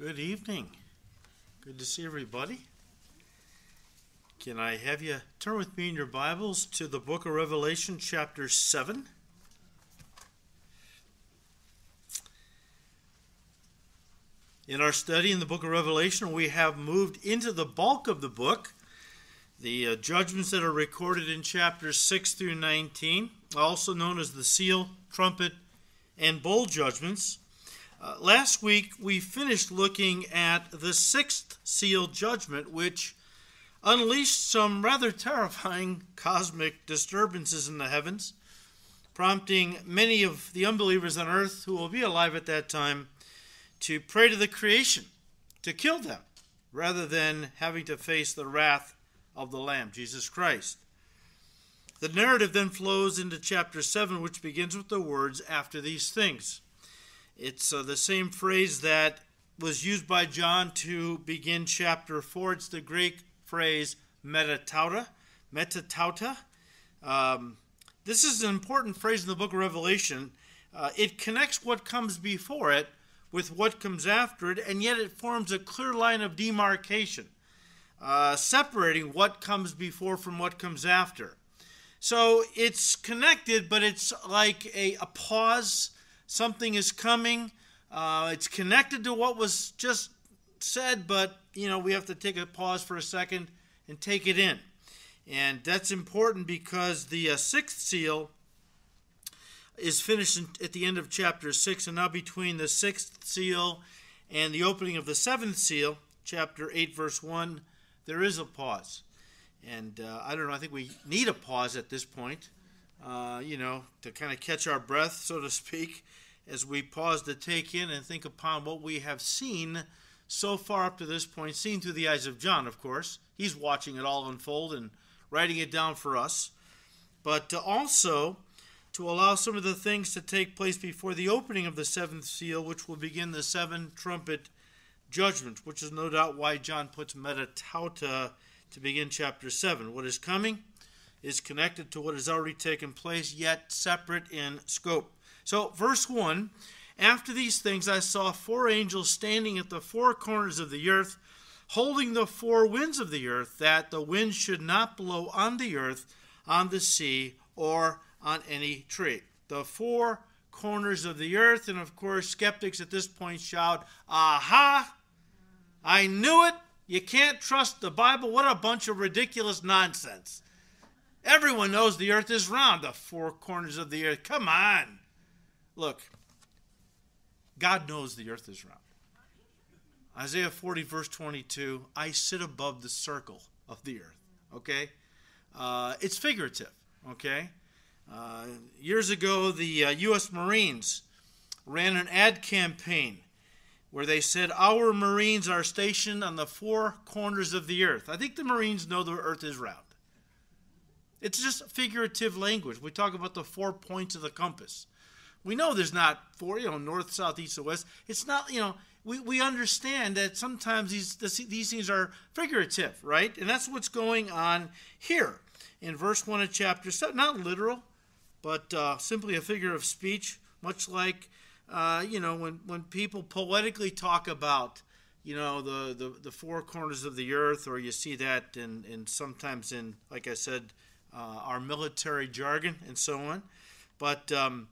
Good evening. Good to see everybody. Can I have you turn with me in your Bibles to the book of Revelation, chapter 7? In our study in the book of Revelation, we have moved into the bulk of the book, the uh, judgments that are recorded in chapters 6 through 19, also known as the seal, trumpet, and bowl judgments. Uh, last week, we finished looking at the sixth seal judgment, which unleashed some rather terrifying cosmic disturbances in the heavens, prompting many of the unbelievers on earth who will be alive at that time to pray to the creation to kill them rather than having to face the wrath of the Lamb, Jesus Christ. The narrative then flows into chapter 7, which begins with the words, after these things. It's uh, the same phrase that was used by John to begin chapter 4. It's the Greek phrase metatauta. Metatauta. Um, this is an important phrase in the book of Revelation. Uh, it connects what comes before it with what comes after it, and yet it forms a clear line of demarcation, uh, separating what comes before from what comes after. So it's connected, but it's like a, a pause. Something is coming. Uh, it's connected to what was just said, but you know we have to take a pause for a second and take it in, and that's important because the uh, sixth seal is finished in, at the end of chapter six, and now between the sixth seal and the opening of the seventh seal, chapter eight, verse one, there is a pause, and uh, I don't know. I think we need a pause at this point, uh, you know, to kind of catch our breath, so to speak, as we pause to take in and think upon what we have seen so far up to this point, seen through the eyes of John, of course. He's watching it all unfold and writing it down for us. But also to allow some of the things to take place before the opening of the seventh seal, which will begin the seven trumpet judgments, which is no doubt why John puts metatauta to begin chapter 7. What is coming is connected to what has already taken place, yet separate in scope. So, verse 1 after these things, I saw four angels standing at the four corners of the earth, holding the four winds of the earth, that the wind should not blow on the earth, on the sea, or on any tree. The four corners of the earth, and of course, skeptics at this point shout, Aha! I knew it! You can't trust the Bible. What a bunch of ridiculous nonsense. Everyone knows the earth is round, the four corners of the earth. Come on. Look, God knows the earth is round. Isaiah 40, verse 22 I sit above the circle of the earth. Okay? Uh, it's figurative. Okay? Uh, years ago, the uh, U.S. Marines ran an ad campaign where they said, Our Marines are stationed on the four corners of the earth. I think the Marines know the earth is round. It's just figurative language. We talk about the four points of the compass. We know there's not four, you know, north, south, east, or west. It's not, you know, we, we understand that sometimes these, these things are figurative, right? And that's what's going on here in verse 1 of chapter 7. Not literal, but uh, simply a figure of speech, much like, uh, you know, when, when people poetically talk about, you know, the, the, the, four corners of the earth, or you see that in, in sometimes in, like I said, uh, our military jargon and so on. But um,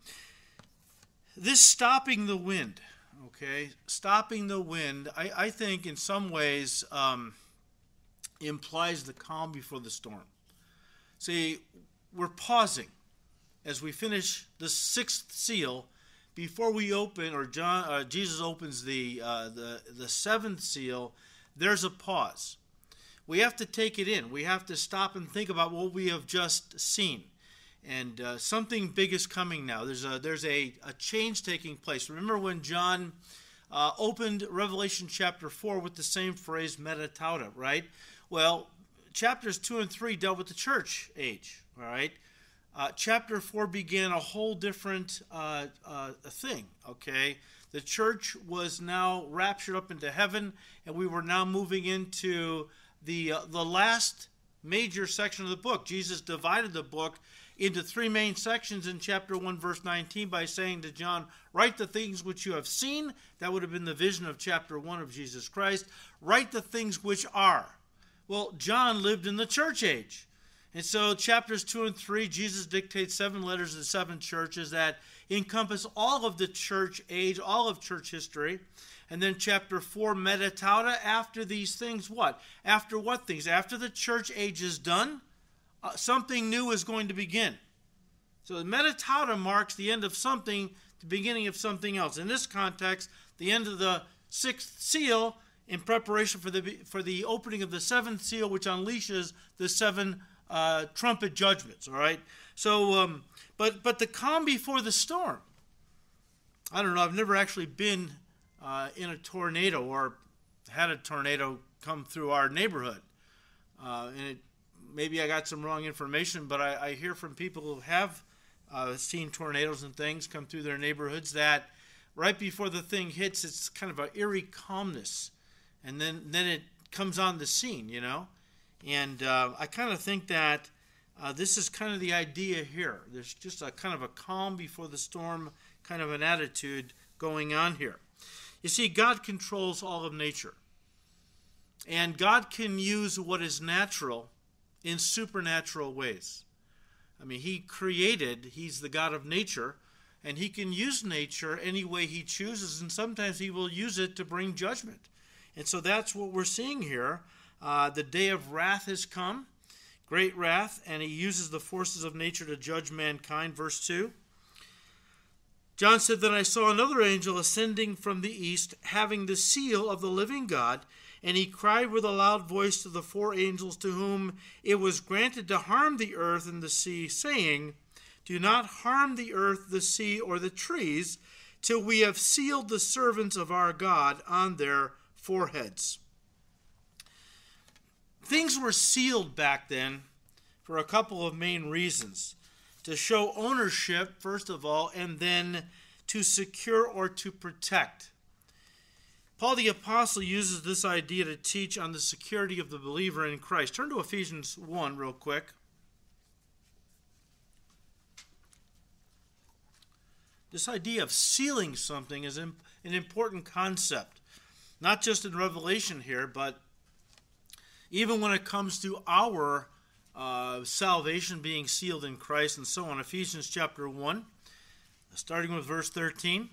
this stopping the wind, okay, stopping the wind, I, I think in some ways um, implies the calm before the storm. See, we're pausing as we finish the sixth seal before we open, or John, uh, Jesus opens the, uh, the the seventh seal. There's a pause. We have to take it in. We have to stop and think about what we have just seen and uh, something big is coming now. There's a there's a, a change taking place. Remember when John uh, opened Revelation chapter four with the same phrase metatauta, right? Well, chapters two and three dealt with the church age, all right. Uh, chapter four began a whole different uh, uh, thing. Okay, the church was now raptured up into heaven, and we were now moving into the uh, the last major section of the book. Jesus divided the book into three main sections in chapter 1, verse 19, by saying to John, Write the things which you have seen. That would have been the vision of chapter 1 of Jesus Christ. Write the things which are. Well, John lived in the church age. And so, chapters 2 and 3, Jesus dictates seven letters to seven churches that encompass all of the church age, all of church history. And then chapter 4, metatauta, after these things, what? After what things? After the church age is done, uh, something new is going to begin. So the metatauta marks the end of something, the beginning of something else. In this context, the end of the sixth seal in preparation for the for the opening of the seventh seal, which unleashes the seven uh, trumpet judgments. All right. So, um, but but the calm before the storm. I don't know. I've never actually been uh, in a tornado or had a tornado come through our neighborhood, uh, and it, maybe I got some wrong information, but I, I hear from people who have uh, seen tornadoes and things come through their neighborhoods that right before the thing hits, it's kind of an eerie calmness, and then then it comes on the scene, you know. And uh, I kind of think that uh, this is kind of the idea here. There's just a kind of a calm before the storm kind of an attitude going on here. You see, God controls all of nature. And God can use what is natural in supernatural ways. I mean, He created, He's the God of nature, and He can use nature any way He chooses, and sometimes He will use it to bring judgment. And so that's what we're seeing here. Uh, the day of wrath has come, great wrath, and He uses the forces of nature to judge mankind. Verse 2. John said, Then I saw another angel ascending from the east, having the seal of the living God, and he cried with a loud voice to the four angels to whom it was granted to harm the earth and the sea, saying, Do not harm the earth, the sea, or the trees, till we have sealed the servants of our God on their foreheads. Things were sealed back then for a couple of main reasons to show ownership, first of all, and then to secure or to protect. Paul the Apostle uses this idea to teach on the security of the believer in Christ. Turn to Ephesians 1 real quick. This idea of sealing something is an important concept, not just in Revelation here, but even when it comes to our uh, salvation being sealed in Christ and so on. Ephesians chapter 1, starting with verse 13.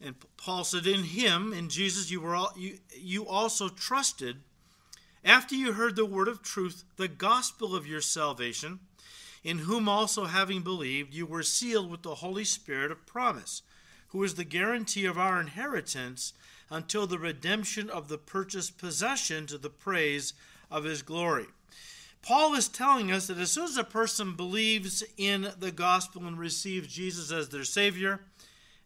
And Paul said, In him, in Jesus, you, were all, you, you also trusted after you heard the word of truth, the gospel of your salvation, in whom also having believed, you were sealed with the Holy Spirit of promise, who is the guarantee of our inheritance until the redemption of the purchased possession to the praise of his glory. Paul is telling us that as soon as a person believes in the gospel and receives Jesus as their Savior,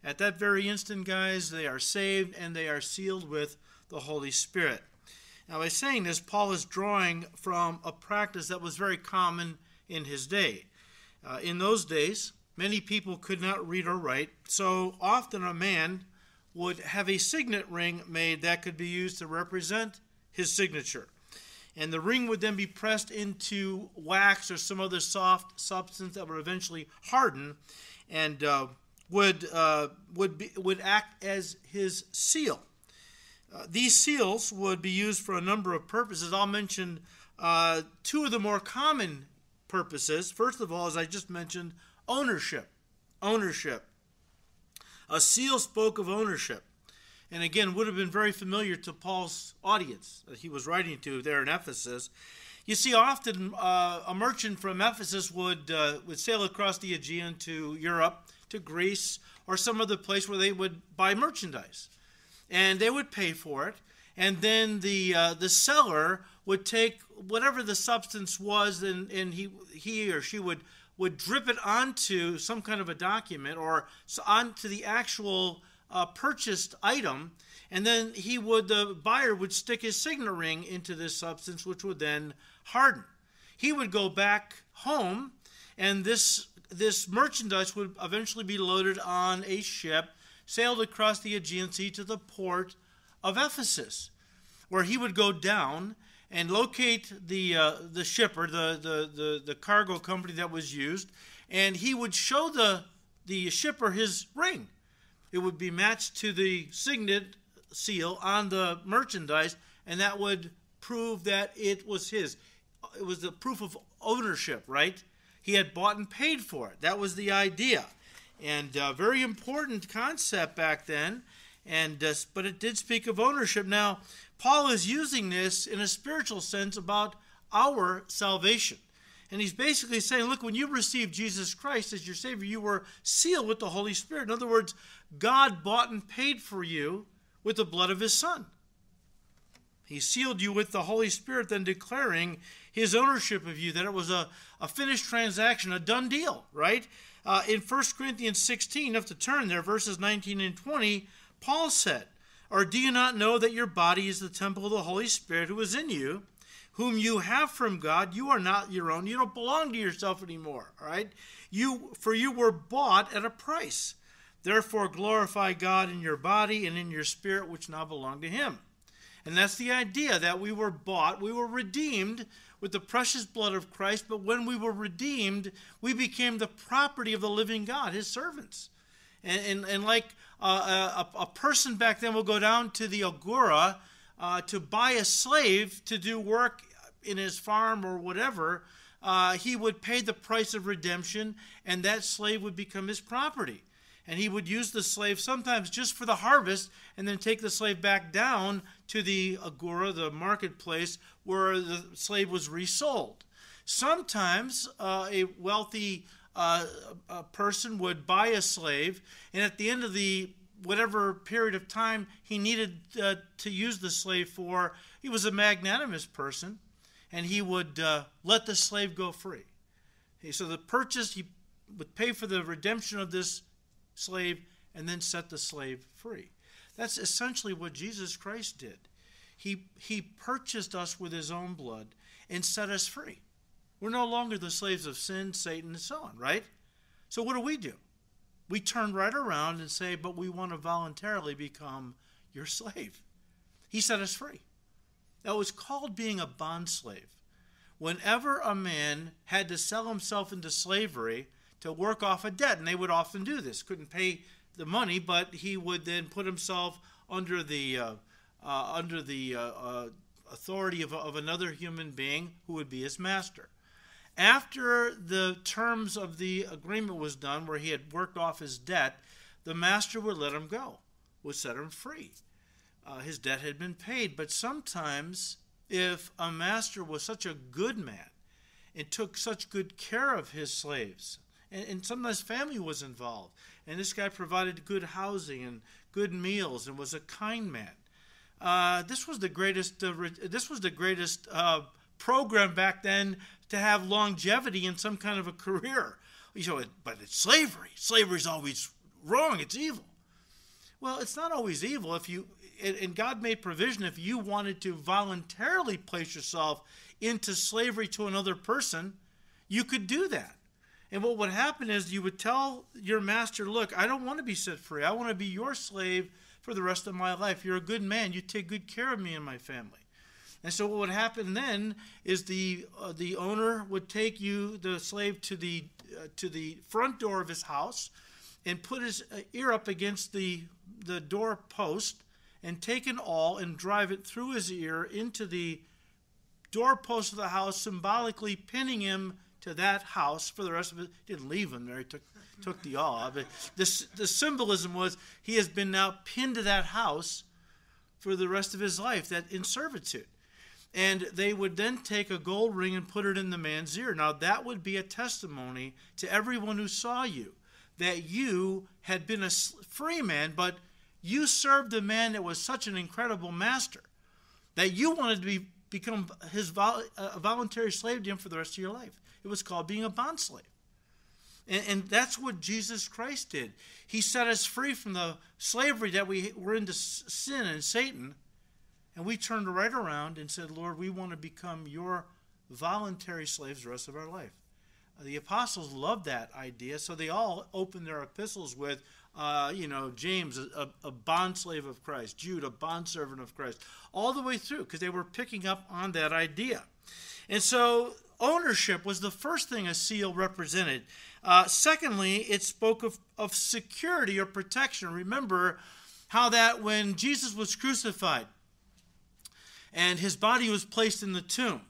at that very instant, guys, they are saved and they are sealed with the Holy Spirit. Now, by saying this, Paul is drawing from a practice that was very common in his day. Uh, in those days, many people could not read or write, so often a man would have a signet ring made that could be used to represent his signature and the ring would then be pressed into wax or some other soft substance that would eventually harden and uh, would uh, would be, would act as his seal. Uh, these seals would be used for a number of purposes. I'll mention uh, two of the more common purposes. First of all, as I just mentioned, ownership. Ownership. A seal spoke of ownership. And again would have been very familiar to Paul's audience that he was writing to there in Ephesus. You see, often uh, a merchant from Ephesus would uh, would sail across the Aegean to Europe, to Greece, or some other place where they would buy merchandise, and they would pay for it, and then the uh, the seller would take whatever the substance was, and, and he he or she would would drip it onto some kind of a document or onto the actual uh, purchased item, and then he would the buyer would stick his signet ring into this substance, which would then harden. He would go back home, and this this merchandise would eventually be loaded on a ship, sailed across the Aegean Sea to the port of Ephesus, where he would go down and locate the uh, the shipper, the, the the the cargo company that was used, and he would show the the shipper his ring. It would be matched to the signet seal on the merchandise, and that would prove that it was his. It was the proof of ownership, right? He had bought and paid for it. That was the idea, and a uh, very important concept back then. And uh, but it did speak of ownership. Now, Paul is using this in a spiritual sense about our salvation. And he's basically saying, look, when you received Jesus Christ as your Savior, you were sealed with the Holy Spirit. In other words, God bought and paid for you with the blood of his Son. He sealed you with the Holy Spirit, then declaring his ownership of you, that it was a, a finished transaction, a done deal, right? Uh, in 1 Corinthians 16, you have to turn there, verses 19 and 20, Paul said, Or do you not know that your body is the temple of the Holy Spirit who is in you? whom you have from God, you are not your own. You don't belong to yourself anymore, all right? You for you were bought at a price. Therefore glorify God in your body and in your spirit which now belong to him. And that's the idea that we were bought, we were redeemed with the precious blood of Christ, but when we were redeemed, we became the property of the living God, his servants. And, and, and like uh, a, a person back then will go down to the agora uh, to buy a slave to do work in his farm or whatever, uh, he would pay the price of redemption, and that slave would become his property. And he would use the slave sometimes just for the harvest, and then take the slave back down to the agora, the marketplace, where the slave was resold. Sometimes uh, a wealthy a person would buy a slave, and at the end of the whatever period of time he needed uh, to use the slave for, he was a magnanimous person, and he would uh, let the slave go free. So the purchase, he would pay for the redemption of this slave and then set the slave free. That's essentially what Jesus Christ did. He, he purchased us with his own blood and set us free. We're no longer the slaves of sin, Satan, and so on, right? So what do we do? we turn right around and say, But we want to voluntarily become your slave. He set us free. That was called being a bond slave. Whenever a man had to sell himself into slavery to work off a debt, and they would often do this, couldn't pay the money, but he would then put himself under the uh, uh, under the uh, uh authority of, of another human being who would be his master. After the terms of the agreement was done, where he had worked off his debt, the master would let him go, would set him free. Uh, his debt had been paid. But sometimes, if a master was such a good man and took such good care of his slaves, and, and sometimes family was involved, and this guy provided good housing and good meals and was a kind man. Uh, this was the greatest. Uh, this was the greatest uh, program back then to have longevity in some kind of a career. You know, but it's slavery. Slavery is always wrong. It's evil. Well, it's not always evil if you and God made provision if you wanted to voluntarily place yourself into slavery to another person, you could do that. And what would happen is you would tell your master, Look, I don't want to be set free. I want to be your slave for the rest of my life. You're a good man. You take good care of me and my family. And so what would happen then is the uh, the owner would take you the slave to the uh, to the front door of his house and put his uh, ear up against the the door post and take an awl and drive it through his ear into the doorpost of the house symbolically pinning him to that house for the rest of it didn't leave him there. He took took the awl. But the symbolism was he has been now pinned to that house for the rest of his life that in servitude and they would then take a gold ring and put it in the man's ear. Now, that would be a testimony to everyone who saw you that you had been a free man, but you served a man that was such an incredible master that you wanted to be, become his vol, uh, a voluntary slave to him for the rest of your life. It was called being a bond slave. And, and, that's what Jesus Christ did. He set us free from the slavery that we were into sin and Satan and we turned right around and said, Lord, we want to become your voluntary slaves the rest of our life. Uh, the apostles loved that idea, so they all opened their epistles with, uh, you know, James, a, a bondslave of Christ, Jude, a bondservant of Christ, all the way through, because they were picking up on that idea. And so ownership was the first thing a seal represented. Uh, secondly, it spoke of, of security or protection. Remember how that when Jesus was crucified and his body was placed in the tomb,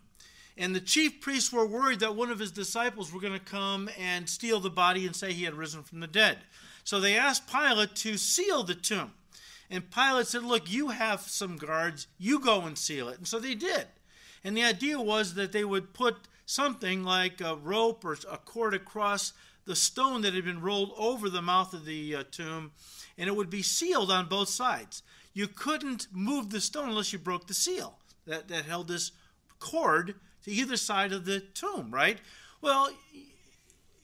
and the chief priests were worried that one of his disciples were going to come and steal the body and say he had risen from the dead. So they asked Pilate to seal the tomb. And Pilate said, Look, you have some guards, you go and seal it. And so they did. And the idea was that they would put something like a rope or a cord across the stone that had been rolled over the mouth of the uh, tomb, and it would be sealed on both sides. You couldn't move the stone unless you broke the seal that, that held this cord to either side of the tomb, right? Well,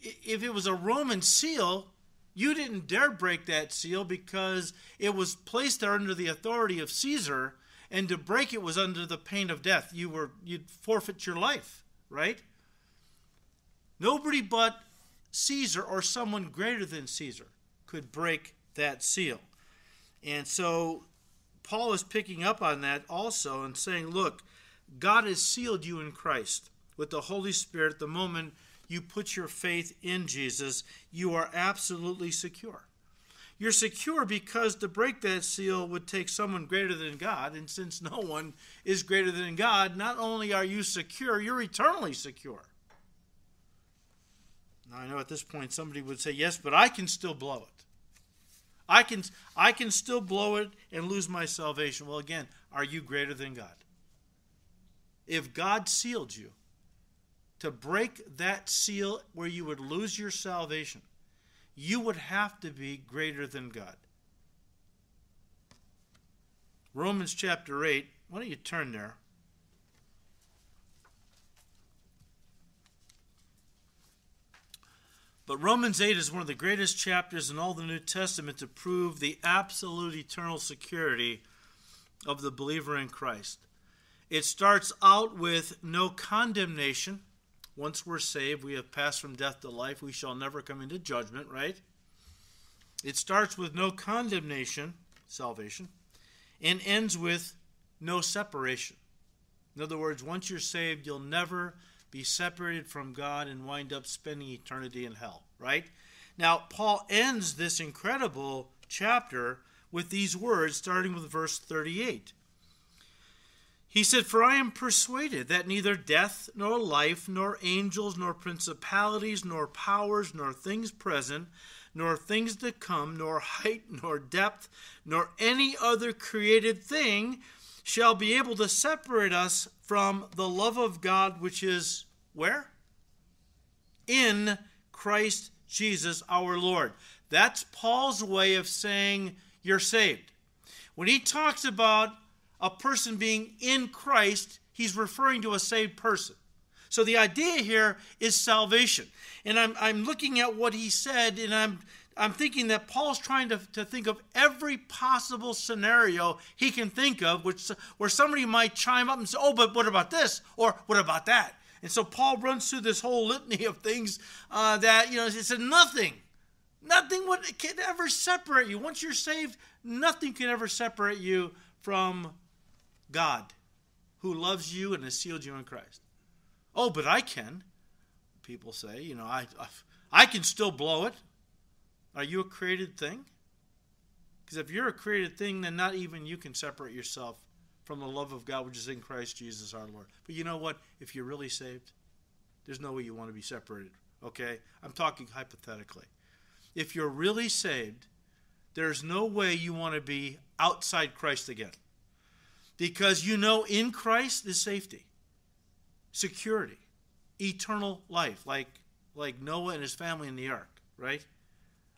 if it was a Roman seal, you didn't dare break that seal because it was placed there under the authority of Caesar, and to break it was under the pain of death. You were you'd forfeit your life, right? Nobody but Caesar or someone greater than Caesar could break that seal. And so Paul is picking up on that also and saying, look, God has sealed you in Christ with the Holy Spirit the moment you put your faith in Jesus, you are absolutely secure. You're secure because to break that seal would take someone greater than God, and since no one is greater than God, not only are you secure, you're eternally secure. Now I know at this point somebody would say, "Yes, but I can still blow it. I can I can still blow it and lose my salvation." Well, again, are you greater than God? If God sealed you, to break that seal where you would lose your salvation, you would have to be greater than God. Romans chapter 8, why don't you turn there? But Romans 8 is one of the greatest chapters in all the New Testament to prove the absolute eternal security of the believer in Christ. It starts out with no condemnation once we're saved, we have passed from death to life. We shall never come into judgment, right? It starts with no condemnation, salvation, and ends with no separation. In other words, once you're saved, you'll never be separated from God and wind up spending eternity in hell, right? Now, Paul ends this incredible chapter with these words, starting with verse 38. He said, For I am persuaded that neither death, nor life, nor angels, nor principalities, nor powers, nor things present, nor things to come, nor height, nor depth, nor any other created thing shall be able to separate us from the love of God which is where? In Christ Jesus our Lord. That's Paul's way of saying you're saved. When he talks about a person being in Christ, he's referring to a saved person. So the idea here is salvation. And I'm, I'm looking at what he said, and I'm, I'm thinking that Paul's trying to, to think of every possible scenario he can think of, which, where somebody might chime up and say, Oh, but what about this? Or what about that? And so Paul runs through this whole litany of things uh, that, you know, he said, Nothing. Nothing would, can ever separate you. Once you're saved, nothing can ever separate you from God who loves you and has sealed you in Christ. Oh, but I can. People say, you know, I, I, can still blow it. Are you a created thing? Because if you're a created thing, then not even you can separate yourself from the love of God which is in Christ Jesus our Lord. But you know what? If you're really saved, there's no way you want to be separated. Okay? I'm talking hypothetically. If you're really saved, there's no way you want to be outside Christ again because you know in Christ is safety, security, eternal life, like, like Noah and his family in the ark, right?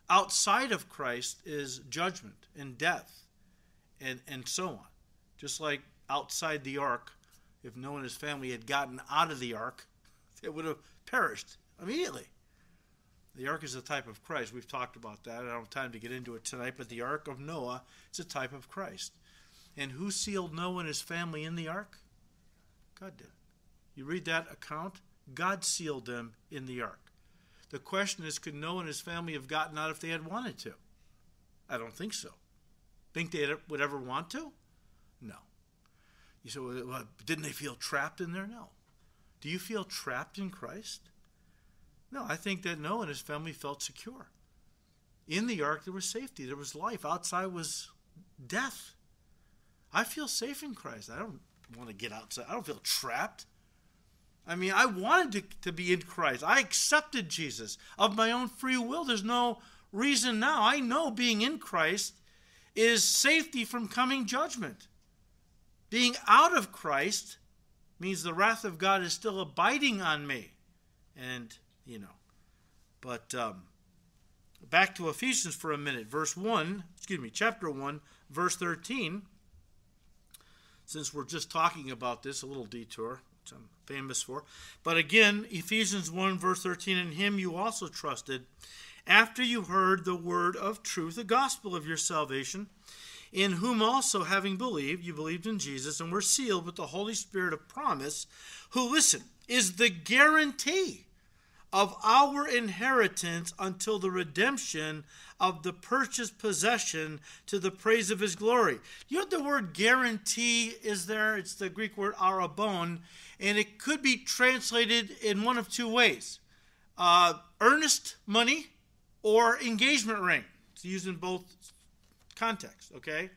Outside of Christ is judgment and death and, and so on. Just like outside the ark, if Noah and his family had gotten out of the ark, they would have perished immediately. The ark is a type of Christ. We've talked about that. I don't have time to get into it tonight, but the ark of Noah is a type of Christ. And who sealed Noah and his family in the ark? God did. You read that account? God sealed them in the ark. The question is could Noah and his family have gotten out if they had wanted to? I don't think so. Think they would ever want to? No. You say, well, didn't they feel trapped in there? No. Do you feel trapped in Christ? No, I think that Noah and his family felt secure. In the ark, there was safety, there was life. Outside was death. I feel safe in Christ. I don't want to get outside. I don't feel trapped. I mean, I wanted to, to be in Christ. I accepted Jesus of my own free will. There's no reason now. I know being in Christ is safety from coming judgment. Being out of Christ means the wrath of God is still abiding on me. And, you know, but um, back to Ephesians for a minute. Verse 1, excuse me, chapter 1, verse 13. Since we're just talking about this, a little detour, which I'm famous for. But again, Ephesians 1, verse 13, in him you also trusted, after you heard the word of truth, the gospel of your salvation, in whom also, having believed, you believed in Jesus and were sealed with the Holy Spirit of promise, who, listen, is the guarantee of our inheritance until the redemption of the purchased possession to the praise of his glory. You know the word guarantee is there? It's the Greek word arrabon, and it could be translated in one of two ways uh, earnest money or engagement ring. It's used in both contexts, okay?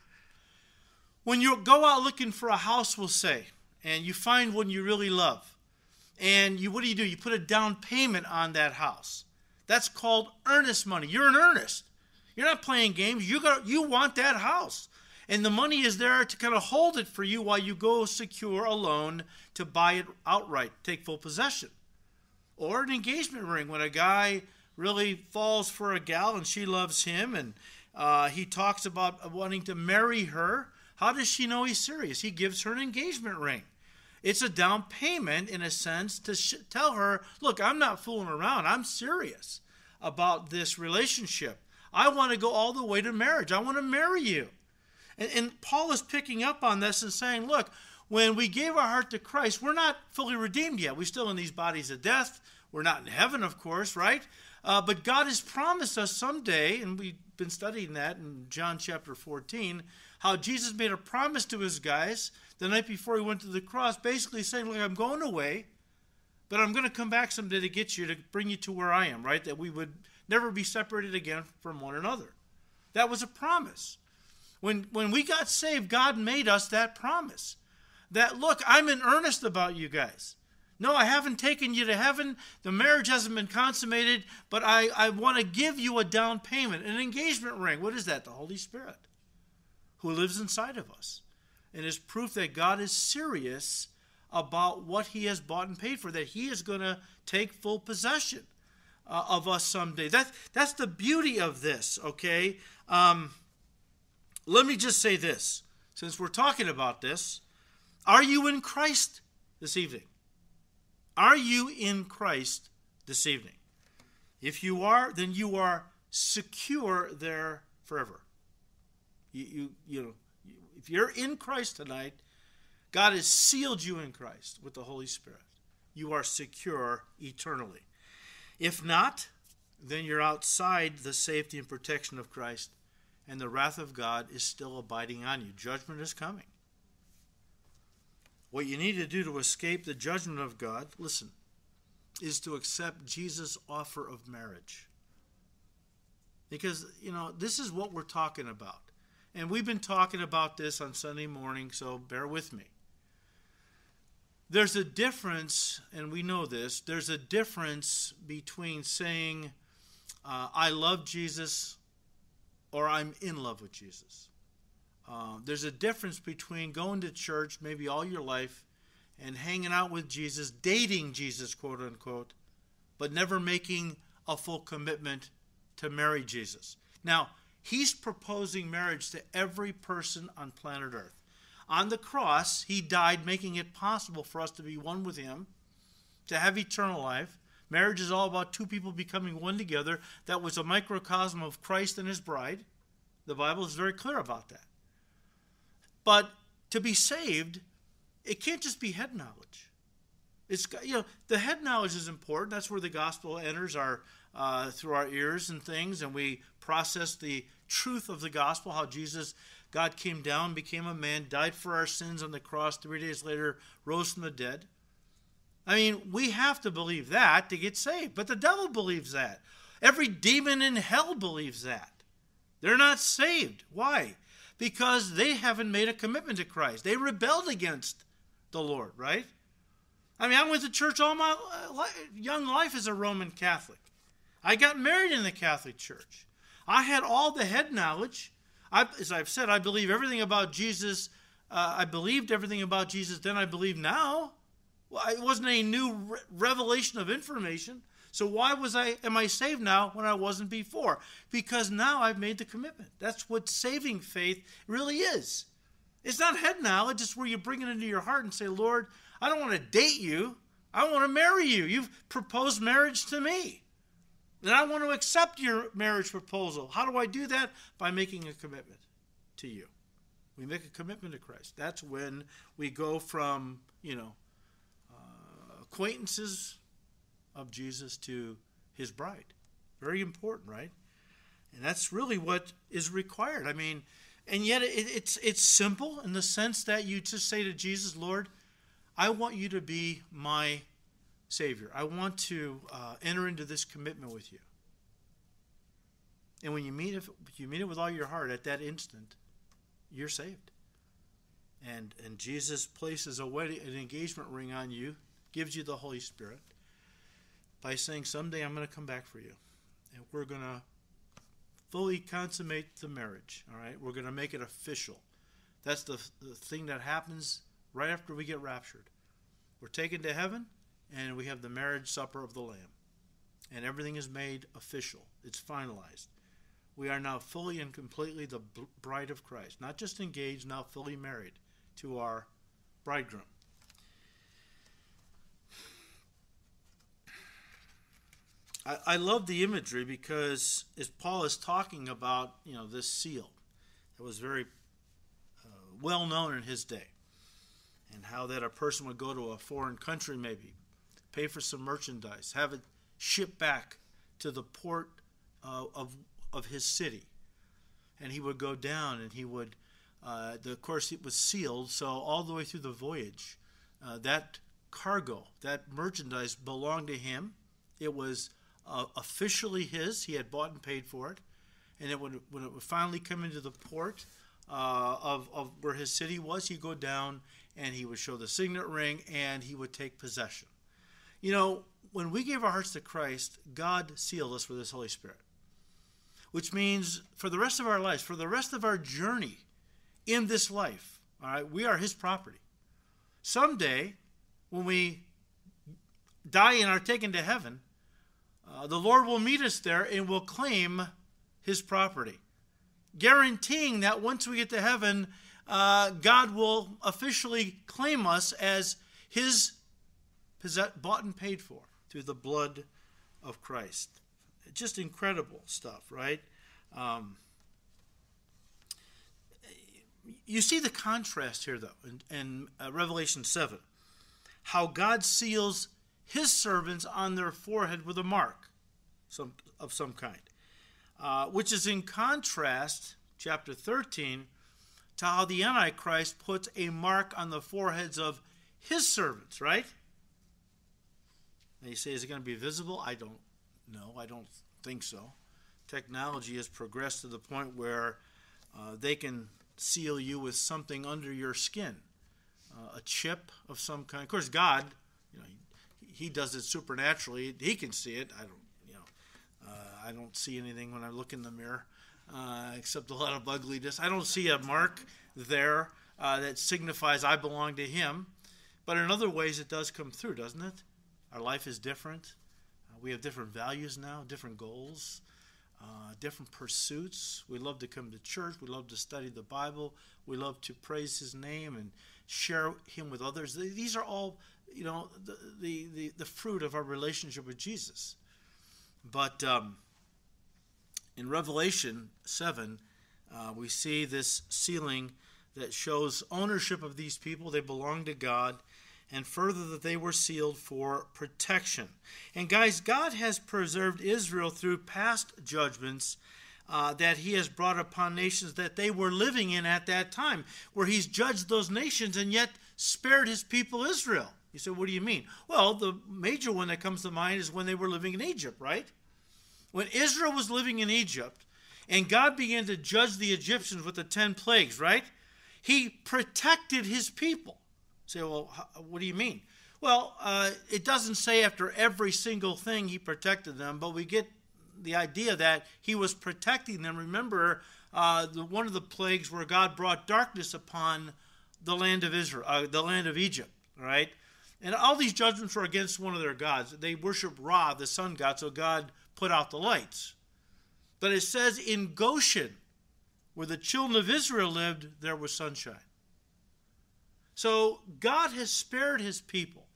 When you go out looking for a house, we'll say, and you find one you really love, and you what do you do? You put a down payment on that house. That's called earnest money. You're in earnest. You're not playing games. You got you want that house. And the money is there to kind of hold it for you while you go secure a loan to buy it outright, take full possession. Or an engagement ring when a guy really falls for a gal and she loves him and uh, he talks about wanting to marry her. How does she know he's serious? He gives her an engagement ring. It's a down payment, in a sense, to sh- tell her, look, I'm not fooling around. I'm serious about this relationship. I want to go all the way to marriage. I want to marry you. And, and Paul is picking up on this and saying, look, when we gave our heart to Christ, we're not fully redeemed yet. We're still in these bodies of death. We're not in heaven, of course, right? Uh, but God has promised us someday, and we've been studying that in John chapter 14, how Jesus made a promise to his guys the night before he went to the cross, basically saying, Look, I'm going away, but I'm going to come back someday to get you, to bring you to where I am, right? That we would never be separated again from one another. That was a promise. When, when we got saved, God made us that promise. That, look, I'm in earnest about you guys. No, I haven't taken you to heaven. The marriage hasn't been consummated, but I, I want to give you a down payment, an engagement ring. What is that? The Holy Spirit, who lives inside of us and is proof that God is serious about what He has bought and paid for, that He is going to take full possession uh, of us someday. That, that's the beauty of this, okay? Um, let me just say this since we're talking about this, are you in Christ this evening? Are you in Christ this evening? If you are, then you are secure there forever. You, you, you know, if you're in Christ tonight, God has sealed you in Christ with the Holy Spirit. You are secure eternally. If not, then you're outside the safety and protection of Christ, and the wrath of God is still abiding on you. Judgment is coming. What you need to do to escape the judgment of God, listen, is to accept Jesus' offer of marriage. Because, you know, this is what we're talking about. And we've been talking about this on Sunday morning, so bear with me. There's a difference, and we know this, there's a difference between saying, uh, I love Jesus or I'm in love with Jesus. Uh, there's a difference between going to church maybe all your life and hanging out with Jesus, dating Jesus, quote unquote, but never making a full commitment to marry Jesus. Now, He's proposing marriage to every person on planet Earth. On the cross, He died, making it possible for us to be one with Him, to have eternal life. Marriage is all about two people becoming one together. That was a microcosm of Christ and His bride. The Bible is very clear about that. But to be saved, it can't just be head knowledge. It's you know the head knowledge is important. That's where the gospel enters our uh, through our ears and things, and we process the truth of the gospel, how Jesus, God came down, became a man, died for our sins on the cross, three days later rose from the dead. I mean, we have to believe that to get saved, but the devil believes that. Every demon in hell believes that. They're not saved. Why? Because they haven't made a commitment to Christ. They rebelled against the Lord, right? I mean, I went to church all my young life as a Roman Catholic. I got married in the Catholic Church. I had all the head knowledge. I, as I've said, I believe everything about Jesus. Uh, I believed everything about Jesus then I believe now. Well, it wasn't a new re- revelation of information. So why was I am I saved now when I wasn't before? Because now I've made the commitment. That's what saving faith really is. It's not head knowledge, it's where you bring it into your heart and say, Lord, I don't want to date you. I want to marry you. You've proposed marriage to me. And I want to accept your marriage proposal. How do I do that? By making a commitment to you. We make a commitment to Christ. That's when we go from, you know, uh, acquaintances of Jesus to his bride. Very important, right? And that's really what is required. I mean, and yet it, it's it's simple in the sense that you just say to Jesus, Lord, I want you to be my Savior. I want to uh, enter into this commitment with you. And when you mean it, you mean it with all your heart at that instant, you're saved. And and Jesus places a wedding, an engagement ring on you, gives you the Holy Spirit by saying, Someday I'm going to come back for you. And we're going to fully consummate the marriage. All right? We're going to make it official. That's the, the thing that happens right after we get raptured. We're taken to heaven, and we have the marriage supper of the Lamb. And everything is made official, it's finalized. We are now fully and completely the bride of Christ, not just engaged, now fully married to our bridegroom. I, I love the imagery because as Paul is talking about, you know, this seal that was very uh, well known in his day, and how that a person would go to a foreign country maybe, pay for some merchandise, have it shipped back to the port uh, of of his city, and he would go down and he would. Uh, the, of course, it was sealed, so all the way through the voyage, uh, that cargo, that merchandise belonged to him. It was uh, officially his. He had bought and paid for it. And it would, when it would finally come into the port uh, of, of where his city was, he'd go down and he would show the signet ring and he would take possession. You know, when we gave our hearts to Christ, God sealed us with his Holy Spirit, which means for the rest of our lives, for the rest of our journey in this life, all right, we are his property. Someday, when we die and are taken to heaven, uh, the Lord will meet us there and will claim his property, guaranteeing that once we get to heaven, uh, God will officially claim us as his bought and paid for through the blood of Christ. Just incredible stuff, right? Um, you see the contrast here, though, in, in uh, Revelation 7. How God seals his servants on their forehead with a mark some, of some kind, uh, which is in contrast, chapter 13, to how the Antichrist puts a mark on the foreheads of his servants, right? And you say, is it going to be visible? I don't know. I don't think so. Technology has progressed to the point where uh, they can seal you with something under your skin, uh, a chip of some kind. Of course, God, you know, he does it supernaturally. He can see it. I don't, you know, uh, I don't see anything when I look in the mirror, uh, except a lot of ugliness. I don't see a mark there uh, that signifies I belong to Him. But in other ways, it does come through, doesn't it? Our life is different. Uh, we have different values now, different goals. Uh, different pursuits. We love to come to church. We love to study the Bible. We love to praise His name and share Him with others. These are all you know, the, the, the, the fruit of our relationship with Jesus. But um, in Revelation 7, uh, we see this sealing that shows ownership of these people. They belong to God. And further, that they were sealed for protection. And guys, God has preserved Israel through past judgments uh, that he has brought upon nations that they were living in at that time, where he's judged those nations and yet spared his people Israel. You say, what do you mean? Well, the major one that comes to mind is when they were living in Egypt, right? When Israel was living in Egypt and God began to judge the Egyptians with the 10 plagues, right? He protected his people. You say, well, what do you mean? Well, uh, it doesn't say after every single thing he protected them, but we get the idea that he was protecting them. Remember, uh, the, one of the plagues where God brought darkness upon the land of Israel, uh, the land of Egypt, right? And all these judgments were against one of their gods. They worshiped Ra, the sun god, so God put out the lights. But it says in Goshen, where the children of Israel lived, there was sunshine. So God has spared his people.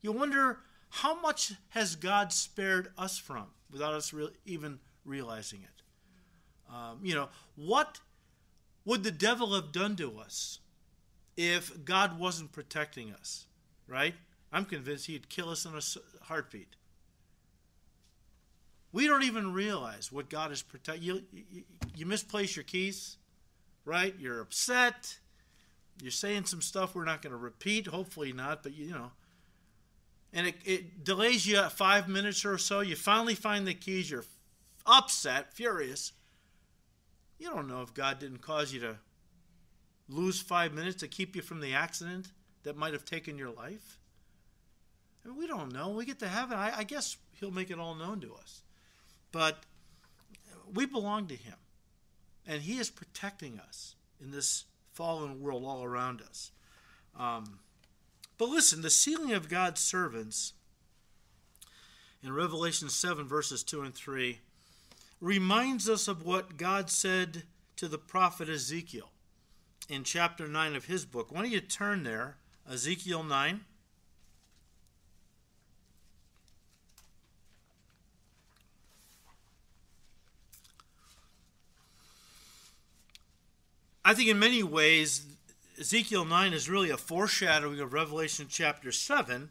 You wonder how much has God spared us from without us re- even realizing it? Um, you know, what would the devil have done to us if God wasn't protecting us, right? I'm convinced he'd kill us in a heartbeat. We don't even realize what God is protecting. You, you, you misplace your keys, right? You're upset. You're saying some stuff we're not going to repeat. Hopefully not, but you know. And it, it delays you five minutes or so. You finally find the keys. You're upset, furious. You don't know if God didn't cause you to lose five minutes to keep you from the accident that might have taken your life. I mean, we don't know. We get to heaven. I, I guess He'll make it all known to us. But we belong to Him, and He is protecting us in this fallen world all around us. Um, but listen, the sealing of God's servants in Revelation 7, verses 2 and 3, reminds us of what God said to the prophet Ezekiel in chapter 9 of his book. Why don't you turn there? Ezekiel 9. I think in many ways, Ezekiel 9 is really a foreshadowing of Revelation chapter 7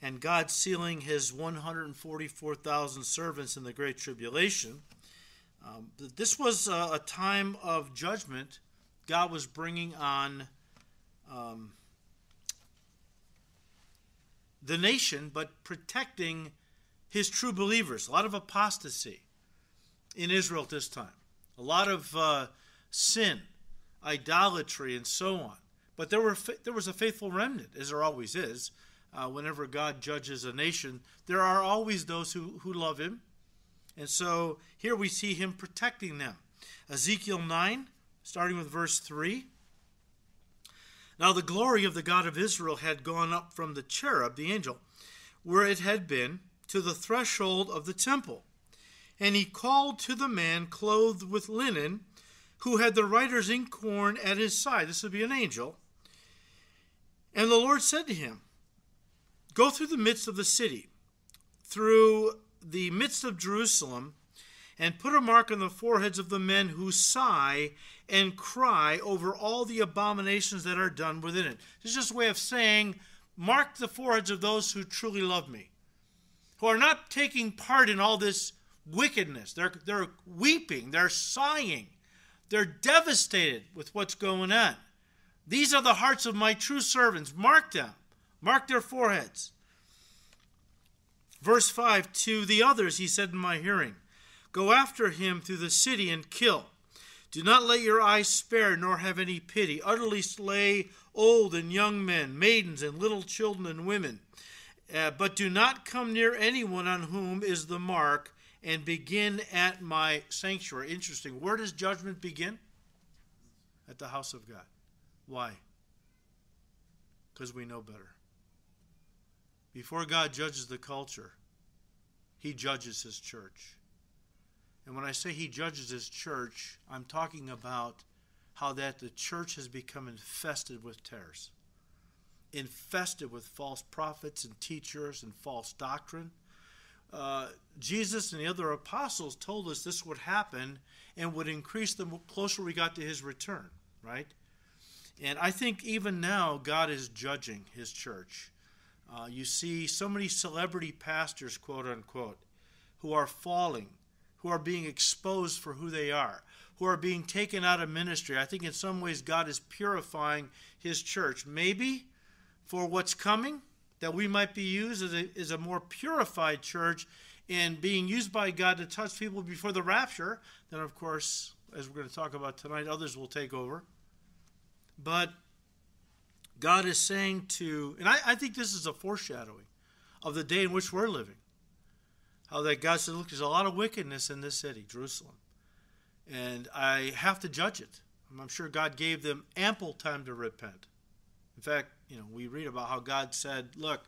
and God sealing his 144,000 servants in the Great Tribulation. Um, this was a, a, time of judgment God was bringing on um, the nation, but protecting his true believers. A lot of apostasy in Israel at this time, a lot of uh, sin idolatry, and so on. But there, were, there was a faithful remnant, as there always is. Uh, whenever God judges a nation, there are always those who, who love him. And so here we see him protecting them. Ezekiel 9, starting with verse 3. Now the glory of the God of Israel had gone up from the cherub, the angel, where it had been, to the threshold of the temple. And he called to the man clothed with linen who had the writer's inkhorn at his side. This would be an angel. And the Lord said to him, Go through the midst of the city, through the midst of Jerusalem, and put a mark on the foreheads of the men who sigh and cry over all the abominations that are done within it. This is just a way of saying, mark the foreheads of those who truly love me, who are not taking part in all this wickedness. They're, they're weeping, they're sighing, they're devastated with what's going on. These are the hearts of my true servants. Mark them, mark their foreheads. Verse 5 To the others he said in my hearing, Go after him through the city and kill. Do not let your eyes spare, nor have any pity. Utterly slay old and young men, maidens and little children and women. Uh, but do not come near anyone on whom is the mark and begin at my sanctuary. Interesting. Where does judgment begin? At the house of God. Why? Because we know better. Before God judges the culture, he judges his church. And when I say he judges his church, I'm talking about how that the church has become infested with tares, infested with false prophets and teachers and false doctrine uh, Jesus and the other apostles told us this would happen and would increase the closer we got to his return, right? And I think even now God is judging his church. Uh, you see so many celebrity pastors, quote unquote, who are falling, who are being exposed for who they are, who are being taken out of ministry. I think in some ways God is purifying his church. Maybe for what's coming, that we might be used as a, as a more purified church and being used by God to touch people before the rapture. Then, of course, as we're going to talk about tonight, others will take over. But God is saying to, and I, I think this is a foreshadowing of the day in which we're living. How that God said, look, there's a lot of wickedness in this city, Jerusalem. And I have to judge it. I'm sure God gave them ample time to repent. In fact, you know, we read about how God said, look,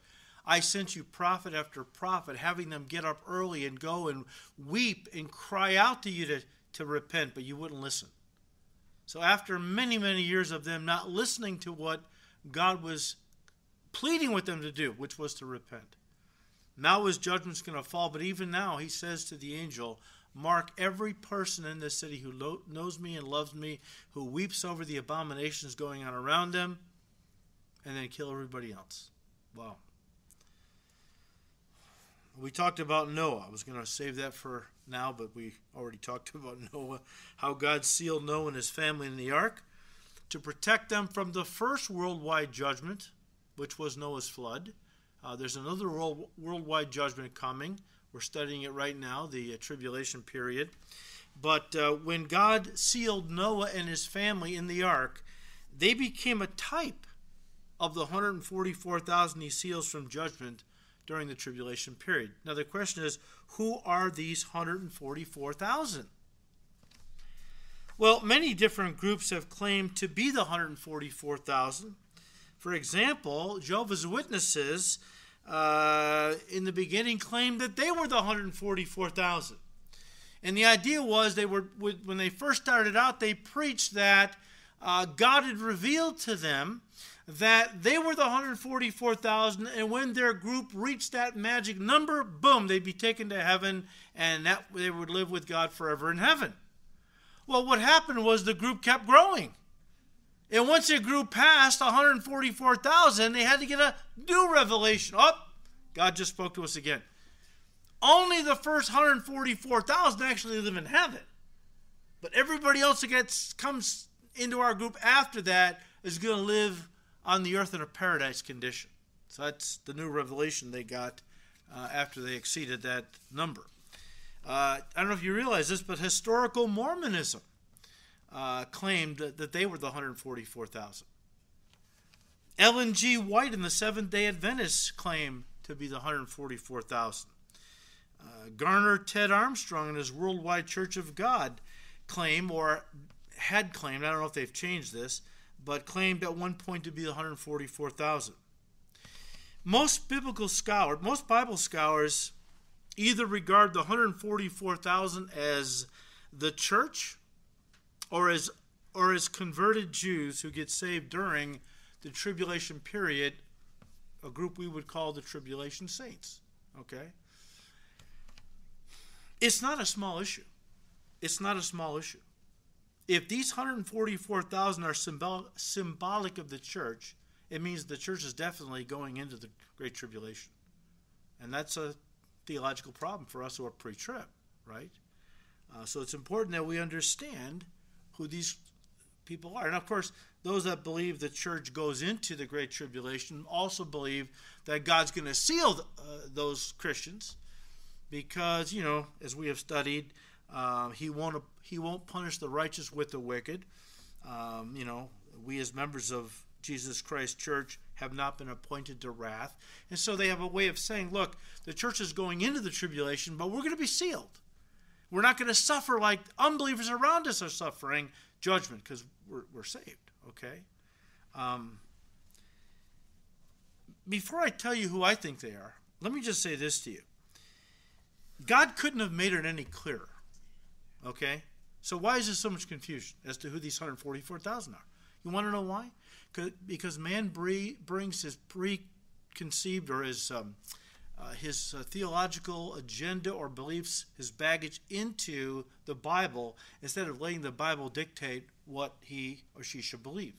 I sent you prophet after prophet, having them get up early and go and weep and cry out to you to, to repent, but you wouldn't listen. So after many, many years of them not listening to what God was pleading with them to do, which was to repent. Now his judgment's going to fall, but even now he says to the angel, Mark every person in this city who knows me and loves me, who weeps over the abominations going on around them, and then kill everybody else. Wow. We talked about Noah. I was going to save that for now, but we already talked about Noah, how God sealed Noah and his family in the ark to protect them from the first worldwide judgment, which was Noah's flood. Uh, there's another world, worldwide judgment coming. We're studying it right now, the uh, tribulation period. But uh, when God sealed Noah and his family in the ark, they became a type of the 144,000 he seals from judgment during the tribulation period. Now, the question is who are these 144,000? Well, many different groups have claimed to be the 144,000. For example, Jehovah's Witnesses uh, in the beginning claimed that they were the 144,000. And the idea was they were when they first started out, they preached that uh, God had revealed to them that they were the 144,000, and when their group reached that magic number, boom, they'd be taken to heaven, and that they would live with God forever in heaven. Well, what happened was the group kept growing. And once it grew past 144,000, they had to get a new revelation. Oh, God just spoke to us again. Only the first 144,000 actually live in heaven. But everybody else that gets, comes into our group after that is going to live on the earth in a paradise condition. So that's the new revelation they got uh, after they exceeded that number. Uh, I don't know if you realize this, but historical Mormonism uh, claimed that, that, they were the 144,000. Ellen G. White and the Seventh day Adventists claim to be the 144,000. Uh, Garner Ted Armstrong and his Worldwide Church of God claim, or had claimed, I don't know if they've changed this, but claimed at one point to be 144,000. Most biblical scholars, most Bible scholars either regard the 144,000 as the church or as or as converted Jews who get saved during the tribulation period, a group we would call the tribulation saints. Okay? It's not a small issue. It's not a small issue. If these 144,000 are symbol- symbolic of the church, it means the church is definitely going into the Great Tribulation. And that's a theological problem for us who are pre trib, right? Uh, so it's important that we understand who these people are. And of course, those that believe the church goes into the Great Tribulation also believe that God's going to seal uh, those Christians because, you know, as we have studied, uh, he won't he won't punish the righteous with the wicked. Um, you know, we as members of Jesus Christ Church have not been appointed to wrath. And so they have a way of saying, look, the church is going into the tribulation, but we're going to be sealed. We're not going to suffer like unbelievers around us are suffering judgment because we're, we're saved, okay? Um, before I tell you who I think they are, let me just say this to you God couldn't have made it any clearer, okay? So why is there so much confusion as to who these 144,000 are? You want to know why? because man brings his preconceived or his um, uh, his uh, theological agenda or beliefs, his baggage into the Bible instead of letting the Bible dictate what he or she should believe.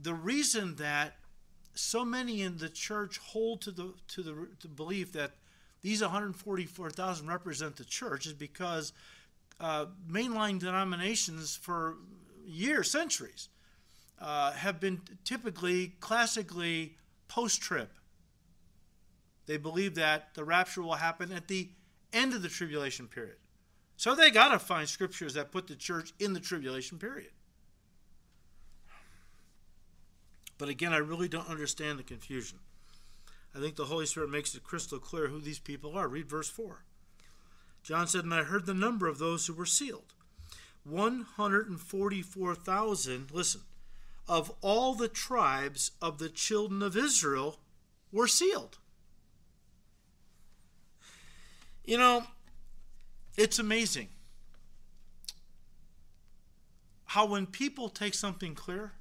The reason that so many in the church hold to the to the, to belief that these 144,000 represent the church is because uh, mainline denominations for years, centuries, uh, have been typically, classically, post trib. They believe that the rapture will happen at the end of the tribulation period. So they got to find scriptures that put the church in the tribulation period. But again, I really don't understand the confusion. I think the Holy Spirit makes it crystal clear who these people are. Read verse 4. John said, And I heard the number of those who were sealed 144,000, listen, of all the tribes of the children of Israel were sealed. You know, it's amazing how when people take something clear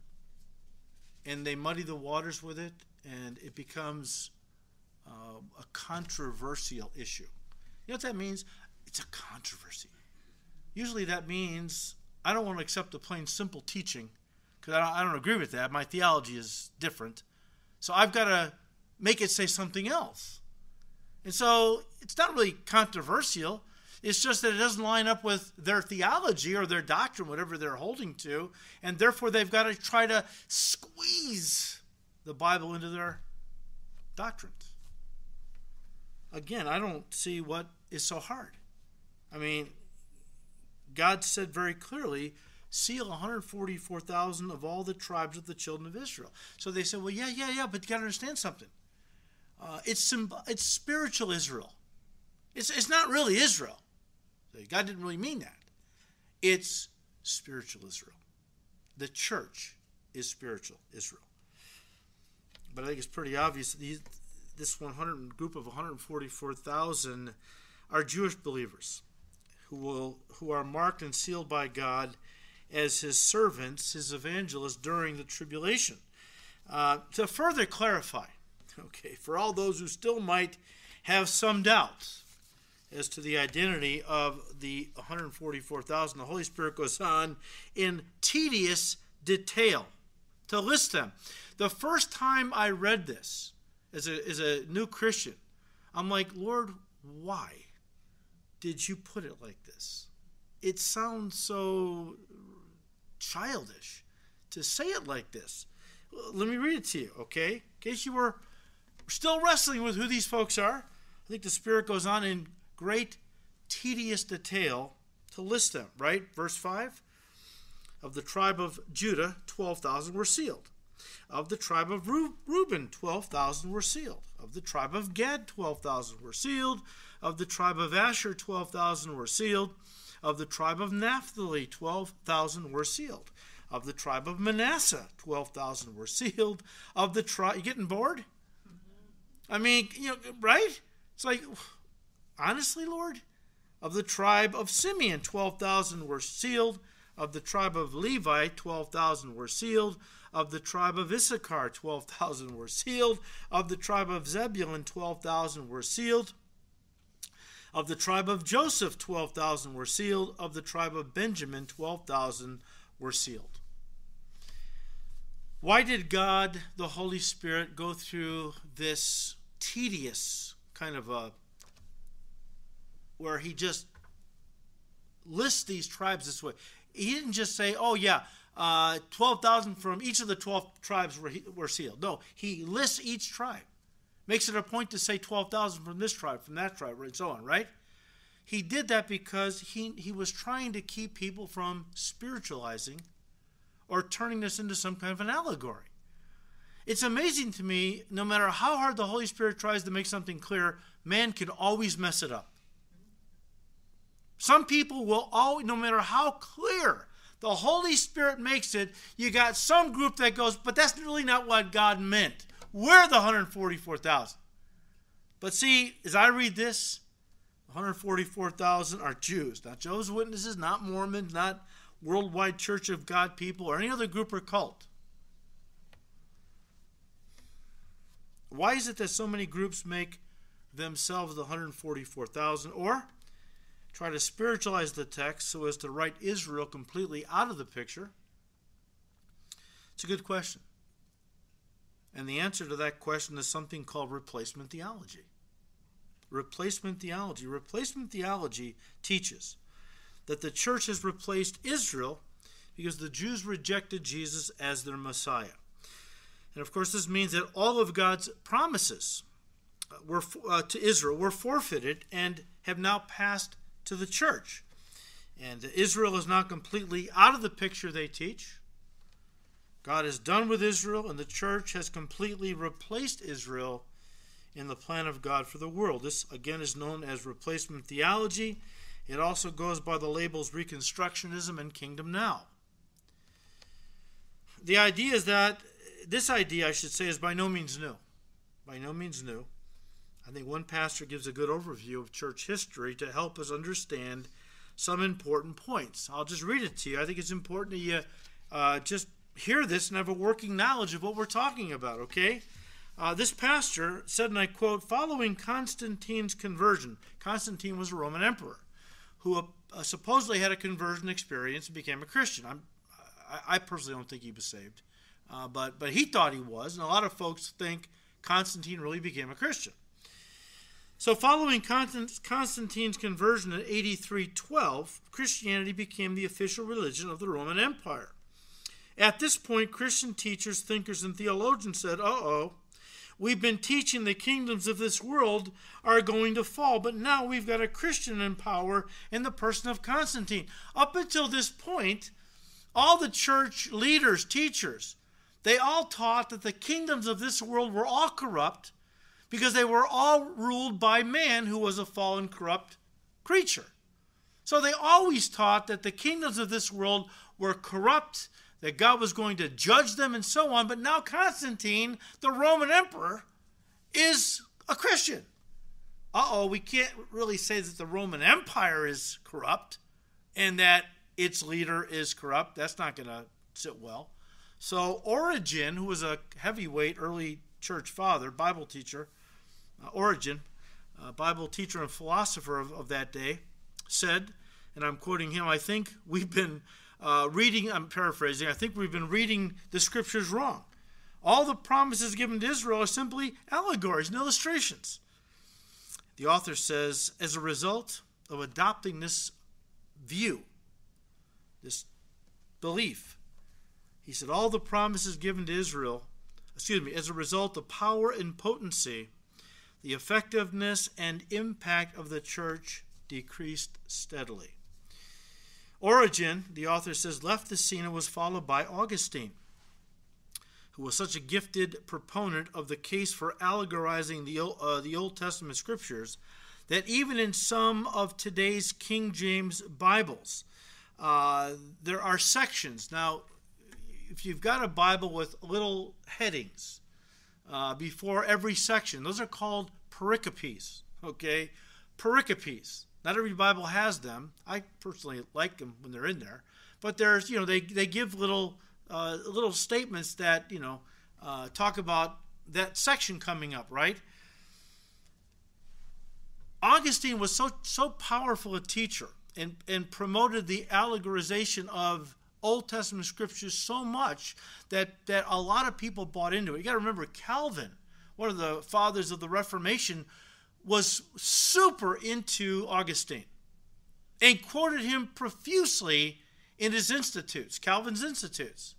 and they muddy the waters with it and it becomes uh, a controversial issue. You know what that means? It's a controversy. Usually that means I don't want to accept the plain simple teaching because I I don't agree with that. My theology is different. So I've got to make it say something else. And so it's not really controversial. It's just that it doesn't line up with their theology or their doctrine, whatever they're holding to, and therefore they've got to try to squeeze the Bible into their doctrines. Again, I don't see what is so hard. I mean, God said very clearly, seal 144,000 of all the tribes of the children of Israel. So they said, well, yeah, yeah, yeah, but you got to understand something. Uh, it's, it's spiritual Israel. It's, it's not really Israel. God didn't really mean that. It's spiritual Israel. The church is spiritual Israel. But I think it's pretty obvious these, this 100 group of 144,000 are Jewish believers who will who are marked and sealed by God as His servants, His evangelists during the tribulation. Uh, to further clarify, okay, for all those who still might have some doubts, as to the identity of the 144,000. The Holy Spirit goes on in tedious detail to list them. The first time I read this as a, as a new Christian, I'm like, Lord, why did you put it like this? It sounds so childish to say it like this. Let me read it to you, okay? In case you were still wrestling with who these folks are, I think the Spirit goes on in great tedious detail to list them, right? Verse 5 Of the tribe of Judah, 12,000 were sealed. Of the tribe of Reuben, 12,000 were sealed. Of the tribe of Gad, 12,000 were sealed. Of the tribe of Asher, 12,000 were sealed. Of the tribe of Naphtali, 12,000 were sealed. Of the tribe of Manasseh, 12,000 were sealed. Of the tribe, you getting bored? I mean, you know, right? It's like, Honestly, Lord? Of the tribe of Simeon, 12,000 were sealed. Of the tribe of Levi, 12,000 were sealed. Of the tribe of Issachar, 12,000 were sealed. Of the tribe of Zebulun, 12,000 were sealed. Of the tribe of Joseph, 12,000 were sealed. Of the tribe of Benjamin, 12,000 were sealed. Why did God, the Holy Spirit, go through this tedious kind of a where he just lists these tribes this way. He didn't just say, oh, yeah, uh, 12,000 from each of the 12 tribes were, were sealed. No, he lists each tribe. Makes it a point to say 12,000 from this tribe, from that tribe, and so on, right? He did that because he, he was trying to keep people from spiritualizing or turning this into some kind of an allegory. It's amazing to me, no matter how hard the Holy Spirit tries to make something clear, man can always mess it up. Some people will always, no matter how clear the Holy Spirit makes it, you got some group that goes, but that's really not what God meant. We're the 144,000. But see, as I read this, 144,000 are Jews, not Jehovah's Witnesses, not Mormons, not Worldwide Church of God people, or any other group or cult. Why is it that so many groups make themselves the 144,000? Or try to spiritualize the text so as to write Israel completely out of the picture? It's a good question. And the answer to that question is something called replacement theology. Replacement theology. Replacement theology teaches that the church has replaced Israel because the Jews rejected Jesus as their Messiah. And of course, this means that all of God's promises uh, were uh, to Israel were forfeited and have now passed to the church. And Israel is now completely out of the picture they teach. God is done with Israel, and the church has completely replaced Israel in the plan of God for the world. This, again, is known as replacement theology. It also goes by the labels Reconstructionism and Kingdom Now. The idea is that, this idea, I should say, is by no means new. By no means new. I think one pastor gives a good overview of church history to help us understand some important points. I'll just read it to you. I think it's important that you uh, just hear this and have a working knowledge of what we're talking about, okay? Uh, this pastor said, and I quote, following Constantine's conversion, Constantine was a Roman emperor who uh, supposedly had a conversion experience and became a Christian. I'm, I, personally don't think he was saved, uh, but, but he thought he was, and a lot of folks think Constantine really became a Christian. So, following Constantine's conversion in 8312, Christianity became the official religion of the Roman Empire. At this point, Christian teachers, thinkers, and theologians said, uh oh, we've been teaching the kingdoms of this world are going to fall, but now we've got a Christian in power in the person of Constantine. Up until this point, all the church leaders, teachers, they all taught that the kingdoms of this world were all corrupt because they were all ruled by man who was a fallen, corrupt creature. So they always taught that the kingdoms of this world were corrupt, that God was going to judge them, and so on. But now Constantine, the Roman emperor, is a Christian. Uh oh, we can't really say that the Roman Empire is corrupt and that its leader is corrupt. That's not going to sit well. So Origen, who was a heavyweight early church father, Bible teacher, uh, Origen, Bible teacher and philosopher of, of that day, said, and I'm quoting him, I think we've been uh, reading, I'm paraphrasing, I think we've been reading the scriptures wrong. All the promises given to Israel are simply allegories and illustrations. The author says, as a result of adopting this view, this belief, he said, all the promises given to Israel, excuse me, as a result of power and potency the effectiveness and impact of the church decreased steadily. Origen, the author says, left the scene and was followed by Augustine, who was such a gifted proponent of the case for allegorizing the, uh, the Old Testament scriptures that even in some of today's King James Bibles, uh, there are sections. Now, if you've got a Bible with little headings, uh, before every section. Those are called pericopes. Okay, pericopes. Not every Bible has them. I personally like them when they're in there, but there's you know they they give little uh, little statements that you know uh, talk about that section coming up, right? Augustine was so so powerful a teacher and and promoted the allegorization of Old Testament scriptures so much that, that a lot of people bought into it. You got to remember, Calvin, one of the fathers of the Reformation, was super into Augustine and quoted him profusely in his institutes, Calvin's institutes.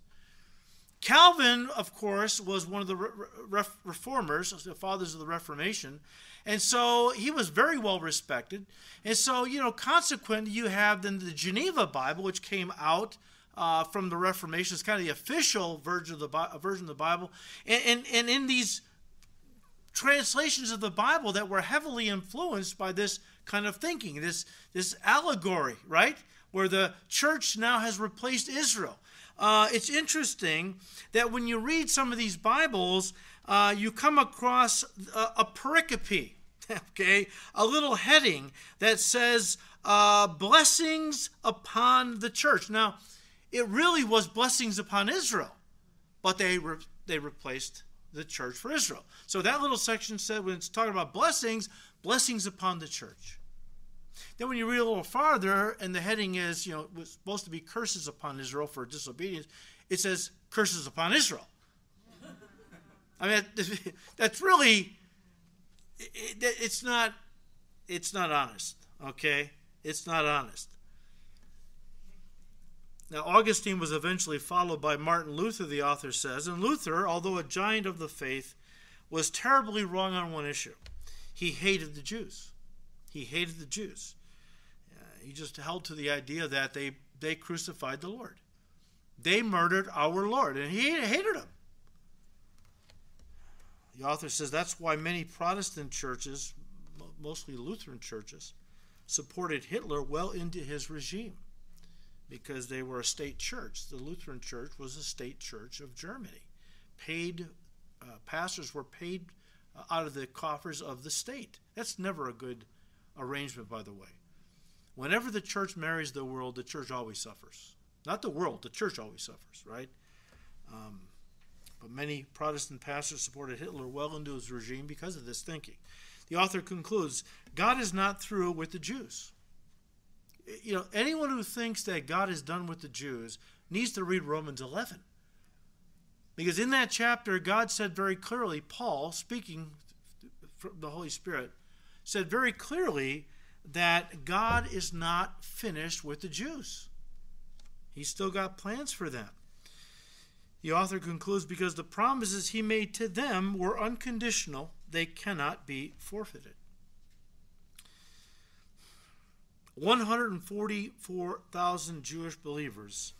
Calvin, of course, was one of the re- reformers, the fathers of the Reformation, and so he was very well respected. And so, you know, consequently, you have then the Geneva Bible, which came out uh, from the Reformation. It's kind of the official version of the, version of the Bible. And, and, and in these translations of the Bible that were heavily influenced by this kind of thinking, this, this allegory, right? Where the church now has replaced Israel. Uh, it's interesting that when you read some of these Bibles, uh, you come across a, a pericope, okay, a little heading that says uh, blessings upon the church. Now, it really was blessings upon Israel, but they re- they replaced the church for Israel. So that little section said when it's talking about blessings, blessings upon the church. Then when you read a little farther, and the heading is, you know, it was supposed to be curses upon Israel for disobedience, it says curses upon Israel. I mean, that's really, it's not it's not honest, okay? It's not honest. Now, Augustine was eventually followed by Martin Luther, the author says, and Luther, although a giant of the faith, was terribly wrong on one issue. He hated the Jews. He hated the Jews. Uh, he just held to the idea that they, they crucified the Lord. They murdered our Lord, and he hated them. The author says that's why many Protestant churches, mostly Lutheran churches, supported Hitler well into his regime because they were a state church. The Lutheran church was a state church of Germany. Paid uh, pastors were paid uh, out of the coffers of the state. That's never a good arrangement, by the way. Whenever the church marries the world, the church always suffers. Not the world, the church always suffers, right? Um, but many Protestant pastors supported Hitler well into his regime because of this thinking. The author concludes God is not through with the Jews. You know, anyone who thinks that God is done with the Jews needs to read Romans 11. Because in that chapter, God said very clearly, Paul, speaking from the Holy Spirit, said very clearly that God is not finished with the Jews. He's still got plans for them. The author concludes because the promises he made to them were unconditional, they cannot be forfeited. 144,000 Jewish believers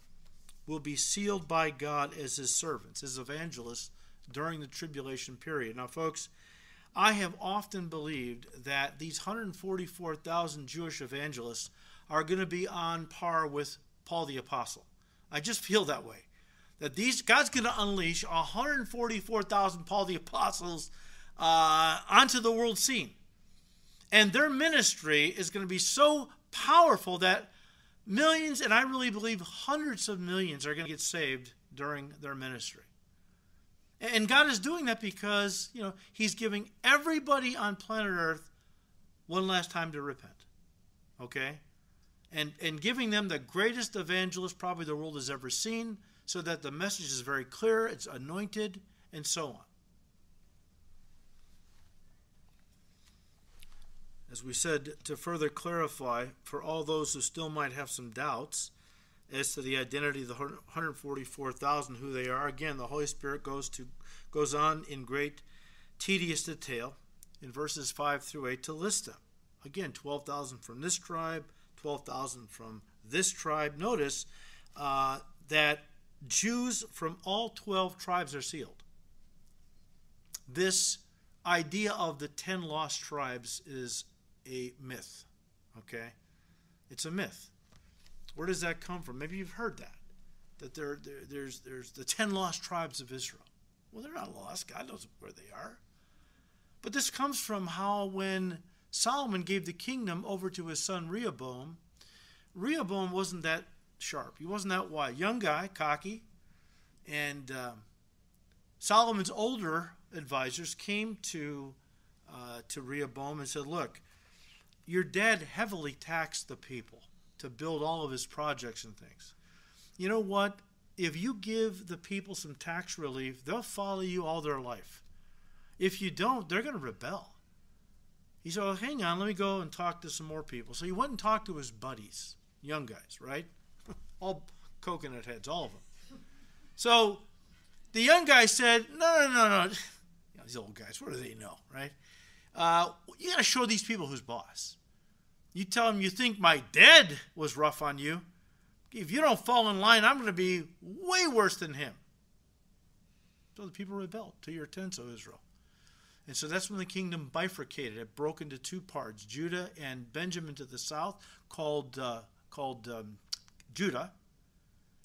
will be sealed by God as his servants, his evangelists, during the tribulation period. Now, folks, I have often believed that these 144,000 Jewish evangelists are going to be on par with Paul the Apostle. I just feel that way that these God's going to unleash 144,000 Paul the apostles uh, onto the world scene, and their ministry is going to be so powerful that millions, and I really believe hundreds of millions, are going to get saved during their ministry. And God is doing that because you know He's giving everybody on planet Earth one last time to repent. Okay? And, and giving them the greatest evangelist probably the world has ever seen, so that the message is very clear, it's anointed, and so on. As we said, to further clarify for all those who still might have some doubts as to the identity of the 144,000 who they are, again, the Holy Spirit goes to goes on in great tedious detail in verses 5 through 8 to list them. Again, 12,000 from this tribe, 12,000 from this tribe. Notice uh, that Jews from all 12 tribes are sealed. This idea of the 10 lost tribes is a myth. Okay? It's a myth. Where does that come from? Maybe you've heard that. That there, there, there's, there's the 10 lost tribes of Israel. Well, they're not lost. God knows where they are. But this comes from how when Solomon gave the kingdom over to his son Rehoboam, Rehoboam wasn't that sharp. He wasn't that wise. Young guy, cocky. And uh, Solomon's older advisors came to, uh, to Rehoboam and said, Look, your dad heavily taxed the people to build all of his projects and things. You know what? If you give the people some tax relief, they'll follow you all their life. If you don't, they're going to rebel. He said, well, hang on, let me go and talk to some more people. So he went and talked to his buddies, young guys, right? all coconut heads, all of them. So the young guy said, No, no, no, no. You know, these old guys, what do they know, right? Uh, you got to show these people who's boss. You tell them you think my dad was rough on you. If you don't fall in line, I'm going to be way worse than him. So the people rebelled to your tents, O Israel. And so that's when the kingdom bifurcated. It broke into two parts Judah and Benjamin to the south, called, uh, called um, Judah,